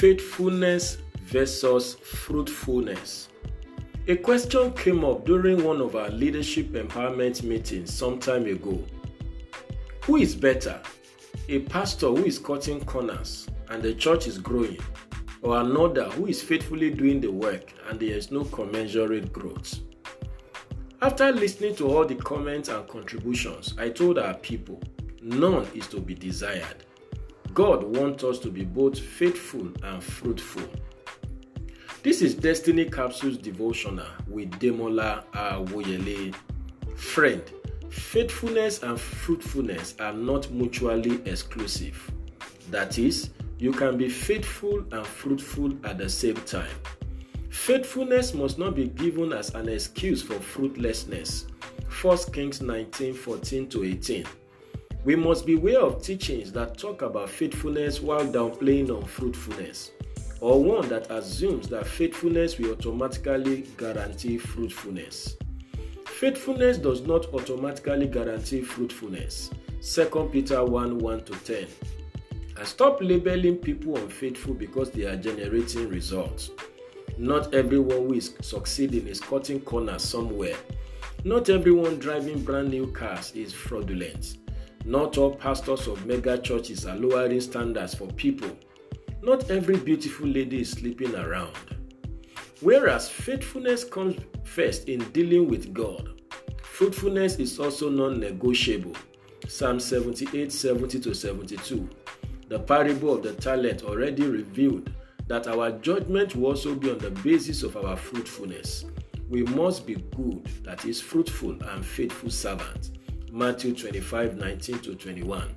Faithfulness versus fruitfulness. A question came up during one of our leadership empowerment meetings some time ago. Who is better? A pastor who is cutting corners and the church is growing, or another who is faithfully doing the work and there is no commensurate growth? After listening to all the comments and contributions, I told our people none is to be desired. God wants us to be both faithful and fruitful. This is Destiny Capsules Devotional with Demola Awoyele. Friend, faithfulness and fruitfulness are not mutually exclusive. That is, you can be faithful and fruitful at the same time. Faithfulness must not be given as an excuse for fruitlessness. 1 Kings 19 14 to 18. We must beware of teachings that talk about faithfulness while downplaying unfruitfulness, or one that assumes that faithfulness will automatically guarantee fruitfulness. Faithfulness does not automatically guarantee fruitfulness. 2 Peter 1 1 to 10. And stop labeling people unfaithful because they are generating results. Not everyone who is succeeding is cutting corners somewhere. Not everyone driving brand new cars is fraudulent. Not all pastors of mega churches are lowering standards for people. Not every beautiful lady is sleeping around. Whereas faithfulness comes first in dealing with God, fruitfulness is also non negotiable. Psalm 78 70 to 72. The parable of the talent already revealed that our judgment will also be on the basis of our fruitfulness. We must be good, that is, fruitful and faithful servants. Matthew 25 19 to 21.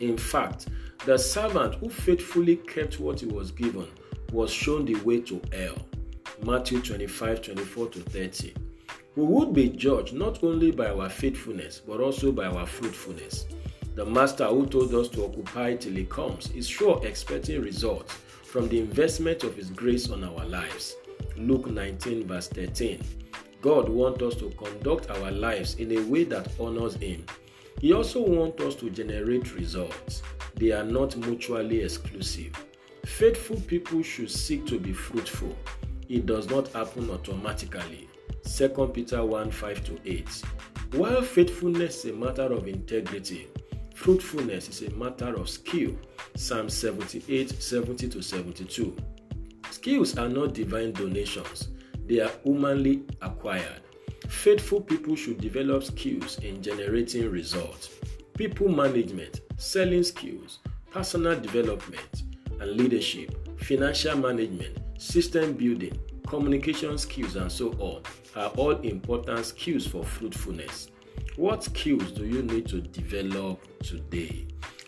In fact, the servant who faithfully kept what he was given was shown the way to hell. Matthew 25 24 to 30. We would be judged not only by our faithfulness but also by our fruitfulness. The master who told us to occupy till he comes is sure expecting results from the investment of his grace on our lives. Luke 19 verse 13. God wants us to conduct our lives in a way that honors Him. He also wants us to generate results. They are not mutually exclusive. Faithful people should seek to be fruitful. It does not happen automatically. 2 Peter 1 5 to 8. While faithfulness is a matter of integrity, fruitfulness is a matter of skill. Psalm 78 70 to 72. Skills are not divine donations they are humanly acquired. Faithful people should develop skills in generating results. People management, selling skills, personal development and leadership, financial management, system building, communication skills, and so on are all important skills for fruitfulness. What skills do you need to develop today?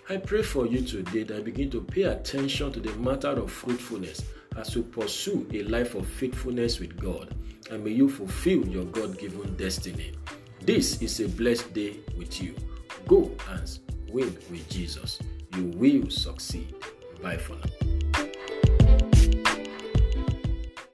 I pray for you today that begin to pay attention to the matter of fruitfulness as you pursue a life of faithfulness with God, and may you fulfill your God given destiny. This is a blessed day with you. Go and win with Jesus. You will succeed. Bye for now.